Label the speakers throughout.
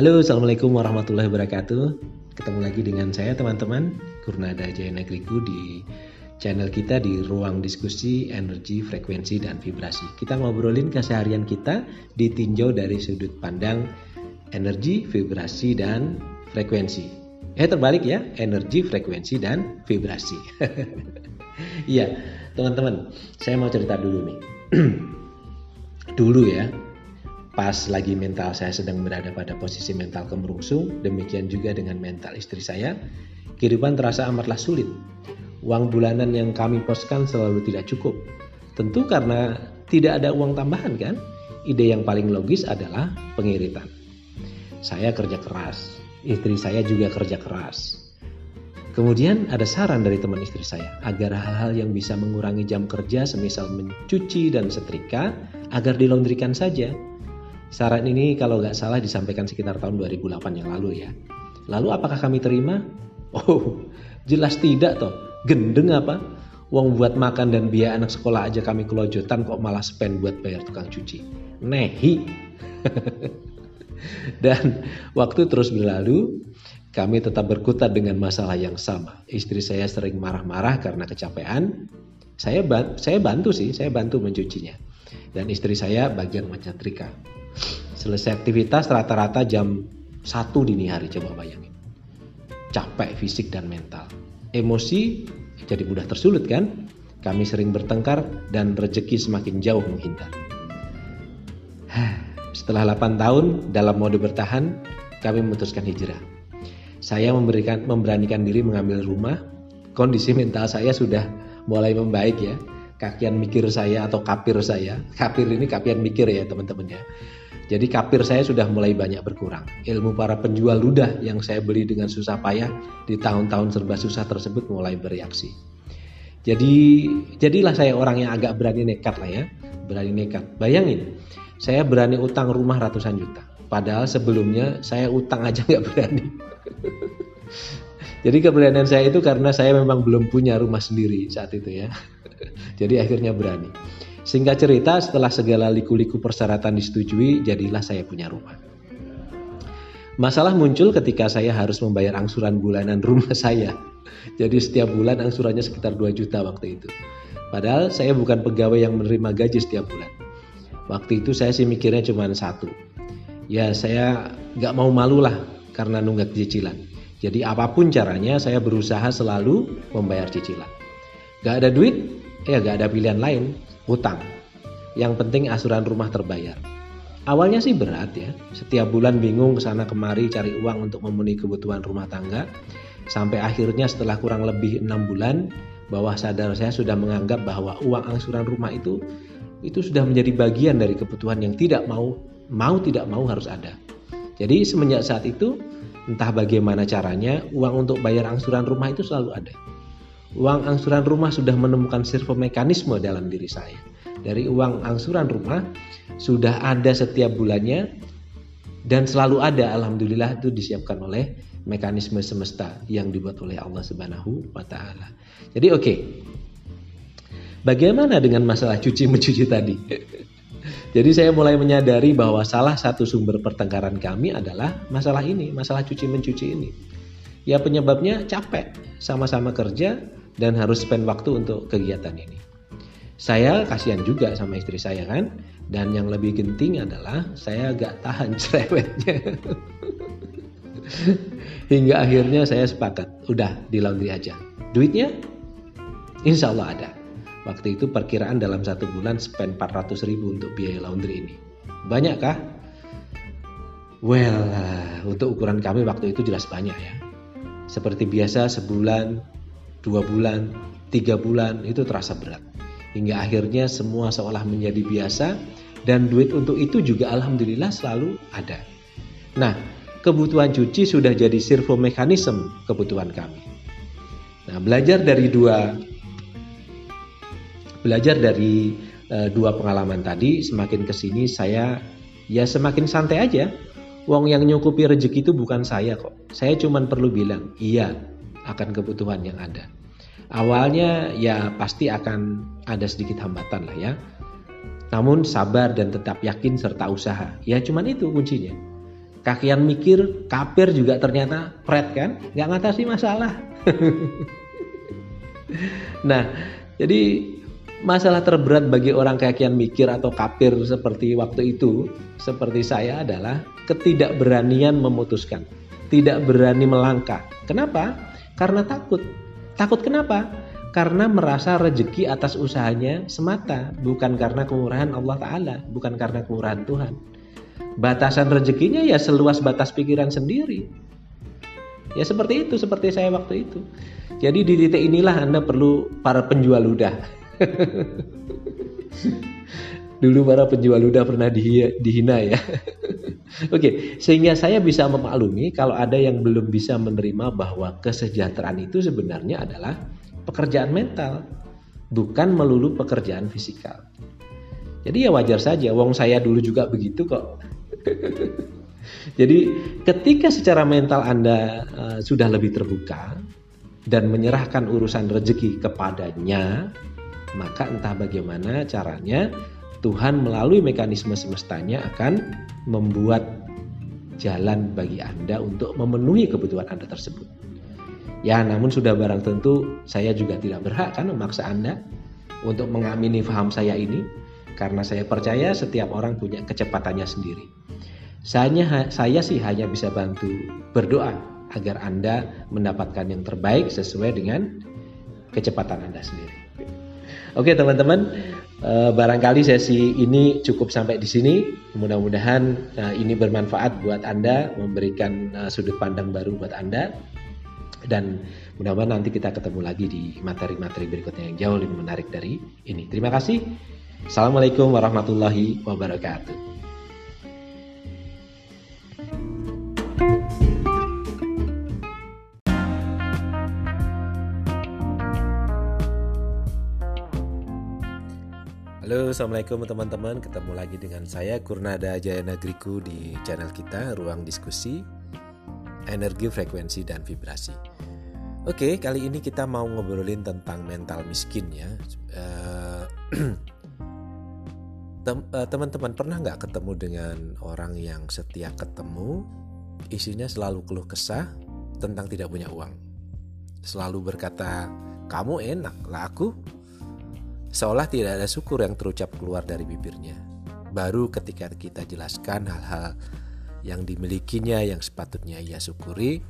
Speaker 1: Halo, Assalamualaikum warahmatullahi wabarakatuh. Ketemu lagi dengan saya teman-teman, Kurnada Jaya Negriku di channel kita di ruang diskusi energi, frekuensi, dan vibrasi. Kita ngobrolin keseharian kita ditinjau dari sudut pandang energi, vibrasi, dan frekuensi. Eh terbalik ya, energi, frekuensi, dan vibrasi. Iya, teman-teman, saya mau cerita dulu nih. dulu ya, pas lagi mental saya sedang berada pada posisi mental kemerungsung, demikian juga dengan mental istri saya, kehidupan terasa amatlah sulit. Uang bulanan yang kami poskan selalu tidak cukup. Tentu karena tidak ada uang tambahan kan? Ide yang paling logis adalah pengiritan. Saya kerja keras, istri saya juga kerja keras. Kemudian ada saran dari teman istri saya agar hal-hal yang bisa mengurangi jam kerja semisal mencuci dan setrika agar dilondrikan saja Saran ini kalau nggak salah disampaikan sekitar tahun 2008 yang lalu ya. Lalu apakah kami terima? Oh, jelas tidak toh. Gendeng apa? Uang buat makan dan biaya anak sekolah aja kami kelojotan kok malah spend buat bayar tukang cuci. Nehi. dan waktu terus berlalu, kami tetap berkutat dengan masalah yang sama. Istri saya sering marah-marah karena kecapean. Saya saya bantu sih, saya bantu mencucinya. Dan istri saya bagian menyetrika. Selesai aktivitas rata-rata jam 1 dini hari coba bayangin. Capek fisik dan mental. Emosi jadi mudah tersulut kan? Kami sering bertengkar dan rezeki semakin jauh menghindar. Setelah 8 tahun dalam mode bertahan, kami memutuskan hijrah. Saya memberikan memberanikan diri mengambil rumah. Kondisi mental saya sudah mulai membaik ya. Kakian mikir saya atau kapir saya. Kapir ini kapian mikir ya teman-teman ya. Jadi kapir saya sudah mulai banyak berkurang. Ilmu para penjual ludah yang saya beli dengan susah payah di tahun-tahun serba susah tersebut mulai bereaksi. Jadi jadilah saya orang yang agak berani nekat lah ya, berani nekat. Bayangin, saya berani utang rumah ratusan juta. Padahal sebelumnya saya utang aja nggak berani. Jadi keberanian saya itu karena saya memang belum punya rumah sendiri saat itu ya. Jadi akhirnya berani. Singkat cerita, setelah segala liku-liku persyaratan disetujui, jadilah saya punya rumah. Masalah muncul ketika saya harus membayar angsuran bulanan rumah saya. Jadi setiap bulan angsurannya sekitar 2 juta waktu itu. Padahal saya bukan pegawai yang menerima gaji setiap bulan. Waktu itu saya sih mikirnya cuma satu. Ya saya gak mau malu lah karena nunggak cicilan. Jadi apa pun caranya saya berusaha selalu membayar cicilan. Gak ada duit, ya gak ada pilihan lain hutang. Yang penting asuran rumah terbayar. Awalnya sih berat ya, setiap bulan bingung ke sana kemari cari uang untuk memenuhi kebutuhan rumah tangga. Sampai akhirnya setelah kurang lebih enam bulan, bawah sadar saya sudah menganggap bahwa uang angsuran rumah itu itu sudah menjadi bagian dari kebutuhan yang tidak mau mau tidak mau harus ada. Jadi semenjak saat itu entah bagaimana caranya uang untuk bayar angsuran rumah itu selalu ada uang angsuran rumah sudah menemukan servo mekanisme dalam diri saya. Dari uang angsuran rumah sudah ada setiap bulannya dan selalu ada alhamdulillah itu disiapkan oleh mekanisme semesta yang dibuat oleh Allah Subhanahu wa taala. Jadi oke. Okay. Bagaimana dengan masalah cuci mencuci tadi? Jadi saya mulai menyadari bahwa salah satu sumber pertengkaran kami adalah masalah ini, masalah cuci mencuci ini. Ya penyebabnya capek, sama-sama kerja, dan harus spend waktu untuk kegiatan ini. Saya kasihan juga sama istri saya kan, dan yang lebih genting adalah saya gak tahan cerewetnya. Hingga akhirnya saya sepakat, udah di laundry aja. Duitnya? Insya Allah ada. Waktu itu perkiraan dalam satu bulan spend 400 ribu untuk biaya laundry ini. Banyak kah? Well, untuk ukuran kami waktu itu jelas banyak ya. Seperti biasa sebulan dua bulan, tiga bulan itu terasa berat. Hingga akhirnya semua seolah menjadi biasa dan duit untuk itu juga alhamdulillah selalu ada. Nah, kebutuhan cuci sudah jadi servo mekanisme kebutuhan kami. Nah, belajar dari dua belajar dari uh, dua pengalaman tadi, semakin ke sini saya ya semakin santai aja. Uang yang nyukupi rezeki itu bukan saya kok. Saya cuma perlu bilang, iya, akan kebutuhan yang ada. Awalnya ya pasti akan ada sedikit hambatan lah ya. Namun sabar dan tetap yakin serta usaha. Ya cuman itu kuncinya. Kakian mikir, kapir juga ternyata pret kan, nggak ngatasi masalah. nah, jadi masalah terberat bagi orang kakian mikir atau kapir seperti waktu itu, seperti saya adalah ketidakberanian memutuskan, tidak berani melangkah. Kenapa? Karena takut. Takut kenapa? Karena merasa rezeki atas usahanya semata, bukan karena kemurahan Allah Ta'ala, bukan karena kemurahan Tuhan batasan rezekinya ya seluas batas pikiran sendiri. Ya seperti itu, seperti saya waktu itu. Jadi di titik inilah Anda perlu para penjual ludah. Dulu para penjual ludah pernah dihina ya. Oke, sehingga saya bisa memaklumi kalau ada yang belum bisa menerima bahwa kesejahteraan itu sebenarnya adalah pekerjaan mental, bukan melulu pekerjaan fisikal. Jadi ya wajar saja, wong saya dulu juga begitu kok. Jadi ketika secara mental Anda uh, sudah lebih terbuka dan menyerahkan urusan rezeki kepadanya, maka entah bagaimana caranya Tuhan melalui mekanisme semestanya akan membuat jalan bagi Anda untuk memenuhi kebutuhan Anda tersebut. Ya, namun sudah barang tentu saya juga tidak berhak kan memaksa Anda untuk mengamini faham saya ini karena saya percaya setiap orang punya kecepatannya sendiri. Saya, saya sih hanya bisa bantu berdoa agar Anda mendapatkan yang terbaik sesuai dengan kecepatan Anda sendiri. Oke teman-teman, eh, barangkali sesi ini cukup sampai di sini. Mudah-mudahan eh, ini bermanfaat buat Anda, memberikan eh, sudut pandang baru buat Anda. Dan mudah-mudahan nanti kita ketemu lagi di materi-materi berikutnya yang jauh lebih menarik dari ini. Terima kasih. Assalamualaikum warahmatullahi wabarakatuh. Halo Assalamualaikum teman-teman. Ketemu lagi dengan saya Kurnada Jaya Negriku di channel kita Ruang Diskusi Energi, Frekuensi, dan Vibrasi. Oke kali ini kita mau ngobrolin tentang mental miskin ya. Eh, eh, Teman-teman pernah nggak ketemu dengan orang yang setiap ketemu Isinya selalu keluh kesah tentang tidak punya uang? Selalu berkata kamu enak lah aku Seolah tidak ada syukur yang terucap keluar dari bibirnya. Baru ketika kita jelaskan hal-hal yang dimilikinya yang sepatutnya ia syukuri,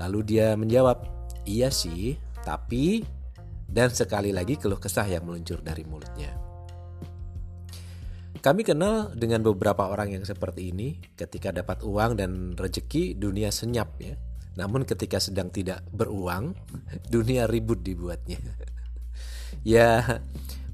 Speaker 1: lalu dia menjawab, "Iya sih, tapi..." Dan sekali lagi keluh kesah yang meluncur dari mulutnya. Kami kenal dengan beberapa orang yang seperti ini, ketika dapat uang dan rezeki dunia senyap ya. Namun ketika sedang tidak beruang, dunia ribut dibuatnya. ya,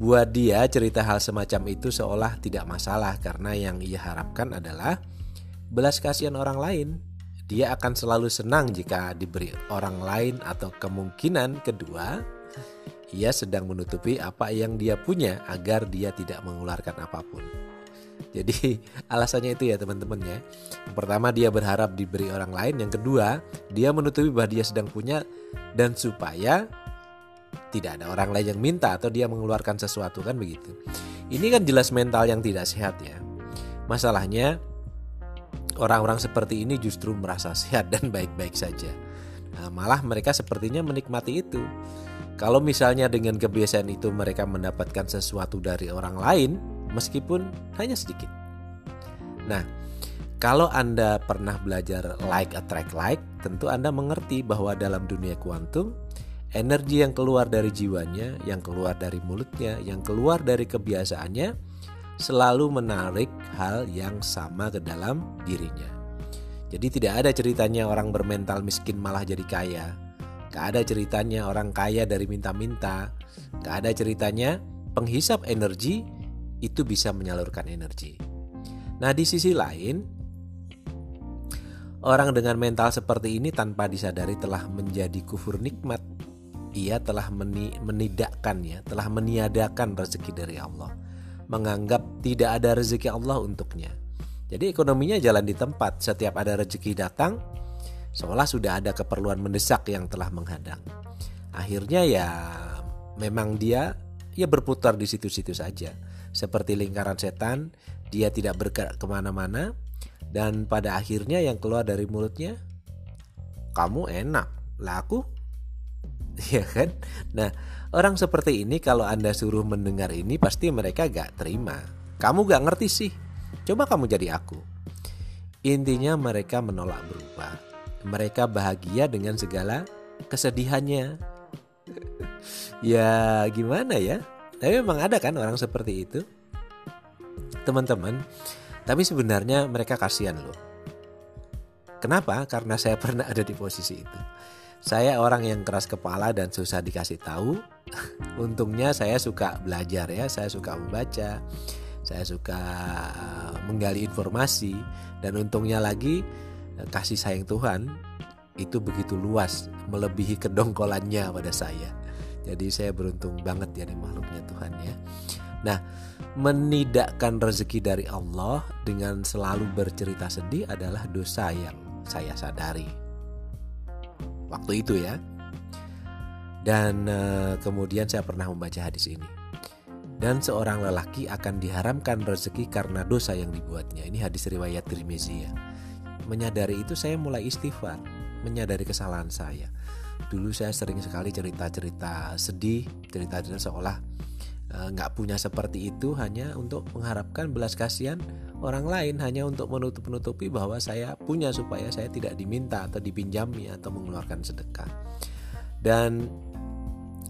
Speaker 1: Buat dia cerita hal semacam itu seolah tidak masalah karena yang ia harapkan adalah belas kasihan orang lain. Dia akan selalu senang jika diberi orang lain atau kemungkinan kedua ia sedang menutupi apa yang dia punya agar dia tidak mengeluarkan apa pun. Jadi alasannya itu ya teman-teman ya. Yang pertama dia berharap diberi orang lain, yang kedua dia menutupi bahwa dia sedang punya dan supaya tidak ada orang lain yang minta atau dia mengeluarkan sesuatu kan begitu. Ini kan jelas mental yang tidak sehat ya. Masalahnya orang-orang seperti ini justru merasa sehat dan baik-baik saja. Nah, malah mereka sepertinya menikmati itu. Kalau misalnya dengan kebiasaan itu mereka mendapatkan sesuatu dari orang lain meskipun hanya sedikit. Nah, kalau Anda pernah belajar like attract like, tentu Anda mengerti bahwa dalam dunia kuantum energi yang keluar dari jiwanya, yang keluar dari mulutnya, yang keluar dari kebiasaannya selalu menarik hal yang sama ke dalam dirinya. Jadi tidak ada ceritanya orang bermental miskin malah jadi kaya. Gak ada ceritanya orang kaya dari minta-minta. Gak ada ceritanya penghisap energi itu bisa menyalurkan energi. Nah di sisi lain, orang dengan mental seperti ini tanpa disadari telah menjadi kufur nikmat ia telah meni menidakkan ya, telah meniadakan rezeki dari Allah. Menganggap tidak ada rezeki Allah untuknya. Jadi ekonominya jalan di tempat, setiap ada rezeki datang, seolah sudah ada keperluan mendesak yang telah menghadang. Akhirnya ya memang dia ya berputar di situ-situ saja. Seperti lingkaran setan, dia tidak bergerak ke mana-mana, dan pada akhirnya yang keluar dari mulutnya kamu enak lah aku ya kan? Nah orang seperti ini kalau anda suruh mendengar ini pasti mereka gak terima. Kamu gak ngerti sih. Coba kamu jadi aku. Intinya mereka menolak berubah mereka bahagia dengan segala kesedihannya. Ya gimana ya? Tapi memang ada kan orang seperti itu? Teman-teman tapi sebenarnya mereka kasihan loh. Kenapa? Karena saya pernah ada di posisi itu saya orang yang keras kepala dan susah dikasih tahu. Untungnya saya suka belajar ya saya suka membaca saya suka eh, menggali informasi. Dan untungnya lagi eh, kasih sayang Tuhan itu begitu luas melebihi kedongkolannya pada saya. Jadi saya beruntung banget jadi makhluknya Tuhan ya. Nah menidakkan rezeki dari Allah dengan selalu bercerita sedih adalah dosa yang saya sadari. Waktu itu ya. Dan uh, kemudian saya pernah membaca hadis ini. Dan seorang lelaki akan diharamkan rezeki karena dosa yang dibuatnya. Ini hadis riwayat Tirmizi ya. Menyadari itu saya mulai istighfar, menyadari kesalahan saya. Dulu saya sering sekali cerita-cerita sedih, cerita-cerita seolah Eh, nggak punya seperti itu hanya untuk mengharapkan belas kasihan orang lain hanya untuk menutup nutupi bahwa saya punya supaya saya tidak diminta atau dipinjami atau mengeluarkan sedekah dan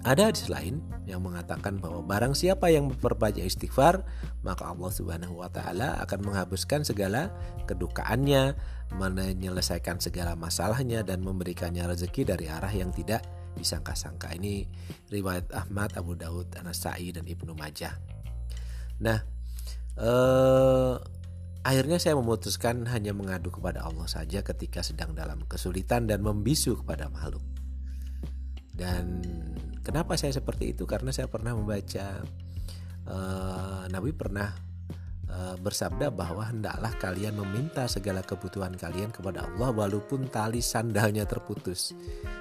Speaker 1: ada hadis lain yang mengatakan bahwa barang siapa yang memperbanyak istighfar maka Allah Subhanahu wa taala akan menghapuskan segala kedukaannya, menyelesaikan segala masalahnya dan memberikannya rezeki dari arah yang tidak disangka-sangka. Ini riwayat Ahmad, Abu Daud, Anasai dan Ibnu Majah. Nah, eh, akhirnya saya memutuskan hanya mengadu kepada Allah saja ketika sedang dalam kesulitan dan membisu kepada makhluk. Dan kenapa saya seperti itu? Karena saya pernah membaca eh, Nabi pernah Eh, bersabda bahwa hendaklah kalian meminta segala kebutuhan kalian kepada Allah walaupun tali sandalnya terputus.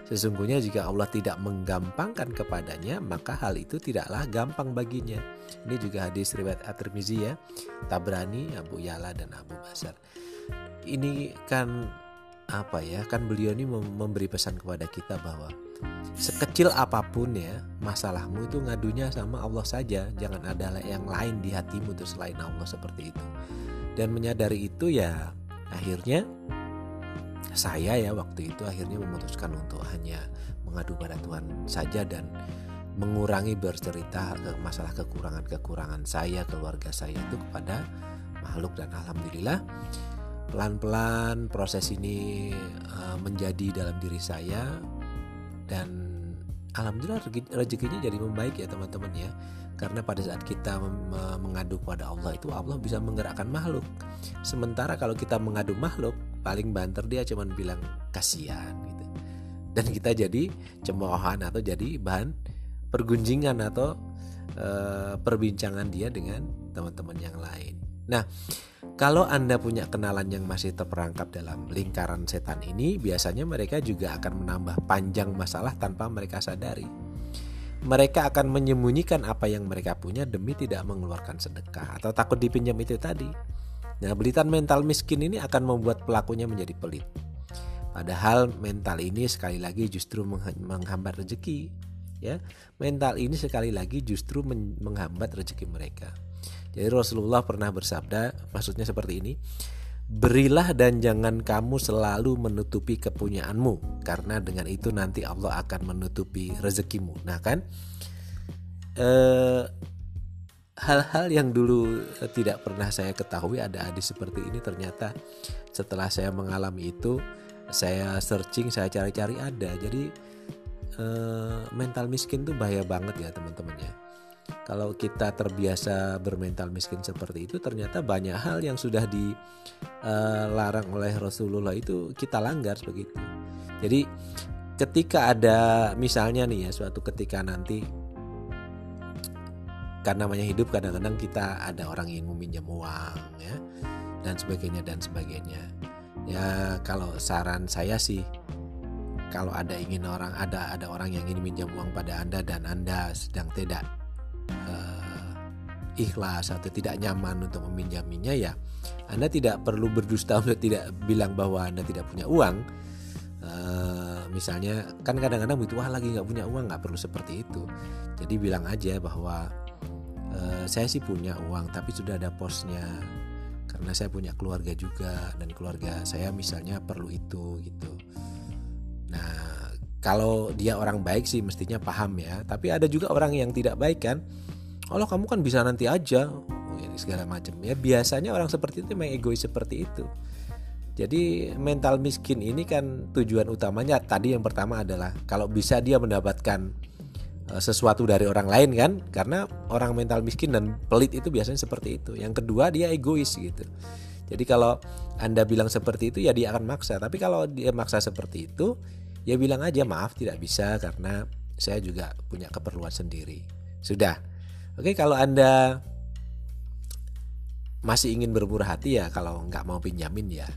Speaker 1: Sesungguhnya jika Allah tidak menggampangkan kepadanya, maka hal itu tidaklah gampang baginya. Ini juga hadis riwayat At-Tirmizi ya, Tabrani, Abu Yala dan Abu Basar. Ini kan apa ya? Kan beliau ini memberi pesan kepada kita bahwa sekecil apa pun ya masalahmu itu ngadunya sama Allah saja. Jangan ada yang lain di hatimu terus selain Allah seperti itu. Dan menyadari itu ya akhirnya saya ya waktu itu akhirnya memutuskan untuk hanya mengadu pada Tuhan saja dan mengurangi bercerita masalah kekurangan-kekurangan saya keluarga saya itu kepada makhluk. Dan alhamdulillah pelan-pelan proses ini uh, menjadi dalam diri saya dan alhamdulillah rezekinya jadi membaik ya teman-teman ya. Karena pada saat kita mengadu kepada Allah itu Allah bisa menggerakkan makhluk. Sementara kalau kita mengadu makhluk paling banter dia cuma bilang kasihan gitu. Dan kita jadi cemoohan atau jadi bahan pergunjingan atau e, perbincangan dia dengan teman-teman yang lain. Nah kalau Anda punya kenalan yang masih terperangkap dalam lingkaran setan ini, biasanya mereka juga akan menambah panjang masalah tanpa mereka sadari. Mereka akan menyembunyikan apa yang mereka punya demi tidak mengeluarkan sedekah atau takut dipinjam itu tadi. Nah, belitan mental miskin ini akan membuat pelakunya menjadi pelit. Padahal mental ini sekali lagi justru menghambat rezeki. Ya, mental ini sekali lagi justru menghambat rezeki mereka. Jadi Rasulullah pernah bersabda, maksudnya seperti ini, Berilah dan jangan kamu selalu menutupi kepunyaanmu Karena dengan itu nanti Allah akan menutupi rezekimu. Nah kan? Eh, hal-hal yang dulu tidak pernah saya ketahui ada hadis seperti ini ternyata setelah saya mengalami itu saya searching saya cari-cari ada. Jadi eh, mental miskin tuh bahaya banget ya teman-teman ya kalau kita terbiasa bermental miskin seperti itu ternyata banyak hal yang sudah dilarang uh, oleh Rasulullah itu kita langgar begitu. Jadi ketika ada misalnya nih ya suatu ketika nanti kan namanya hidup kadang-kadang kita ada orang yang meminjam uang ya dan sebagainya dan sebagainya. Ya kalau saran saya sih kalau ada ingin orang ada ada orang yang ingin minjam uang pada Anda dan Anda sedang tidak uh, ikhlas atau tidak nyaman untuk meminjaminya ya Anda tidak perlu berdusta untuk tidak bilang bahwa Anda tidak punya uang. Uh, misalnya kan kadang-kadang begitu wah lagi nggak punya uang nggak perlu seperti itu. Jadi bilang aja bahwa uh, saya sih punya uang tapi sudah ada posnya. Karena saya punya keluarga juga dan keluarga saya misalnya perlu itu gitu. Nah kalau dia orang baik sih mestinya paham ya. Tapi ada juga orang yang tidak baik kan. Kalau kamu kan bisa nanti aja. Oh, ya, segala macam. Ya biasanya orang seperti itu memang egois seperti itu. Jadi mental miskin ini kan tujuan utamanya. Tadi yang pertama adalah kalau bisa dia mendapatkan eh, sesuatu dari orang lain kan. Karena orang mental miskin dan pelit itu biasanya seperti itu. Yang kedua dia egois gitu. Jadi kalau anda bilang seperti itu ya dia akan maksa. Tapi kalau dia maksa seperti itu ya bilang aja maaf tidak bisa karena saya juga punya keperluan sendiri. Sudah. Oke, kalau Anda masih ingin bermurah hati ya kalau nggak mau pinjamin ya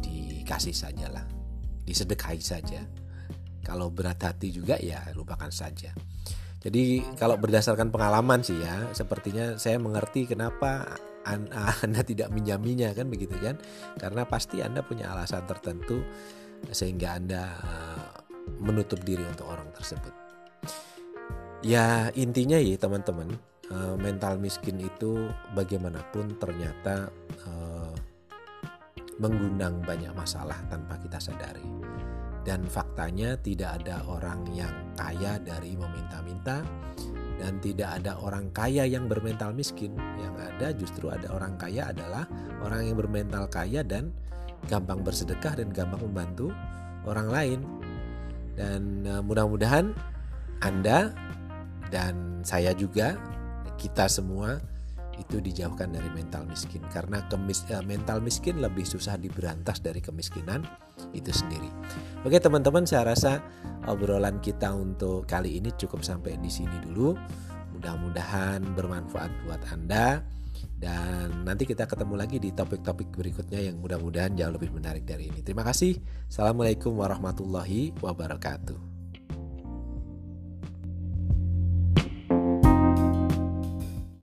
Speaker 1: dikasih saja lah. Disedekahi saja. Kalau berat hati juga ya lupakan saja. Jadi kalau berdasarkan pengalaman sih ya, sepertinya saya mengerti kenapa Anda tidak minjaminya kan begitu kan? Karena pasti Anda punya alasan tertentu sehingga Anda eh, menutup diri untuk orang tersebut. Ya intinya ya teman-teman, eh, mental miskin itu bagaimanapun ternyata eh, mengundang banyak masalah tanpa kita sadari. Dan faktanya tidak ada orang yang kaya dari meminta-minta dan tidak ada orang kaya yang bermental miskin. Yang ada justru ada orang kaya adalah orang yang bermental kaya dan gampang bersedekah dan gampang membantu orang lain. Dan uh, mudah-mudahan Anda dan saya juga kita semua itu dijauhkan dari mental miskin karena kemis, uh, mental miskin lebih susah diberantas dari kemiskinan itu sendiri. Oke teman-teman saya rasa obrolan kita untuk kali ini cukup sampai di sini dulu. Mudah-mudahan bermanfaat buat Anda. Dan nanti kita ketemu lagi di topik-topik berikutnya yang mudah-mudahan jauh lebih menarik dari ini. Terima kasih. Assalamualaikum warahmatullahi wabarakatuh.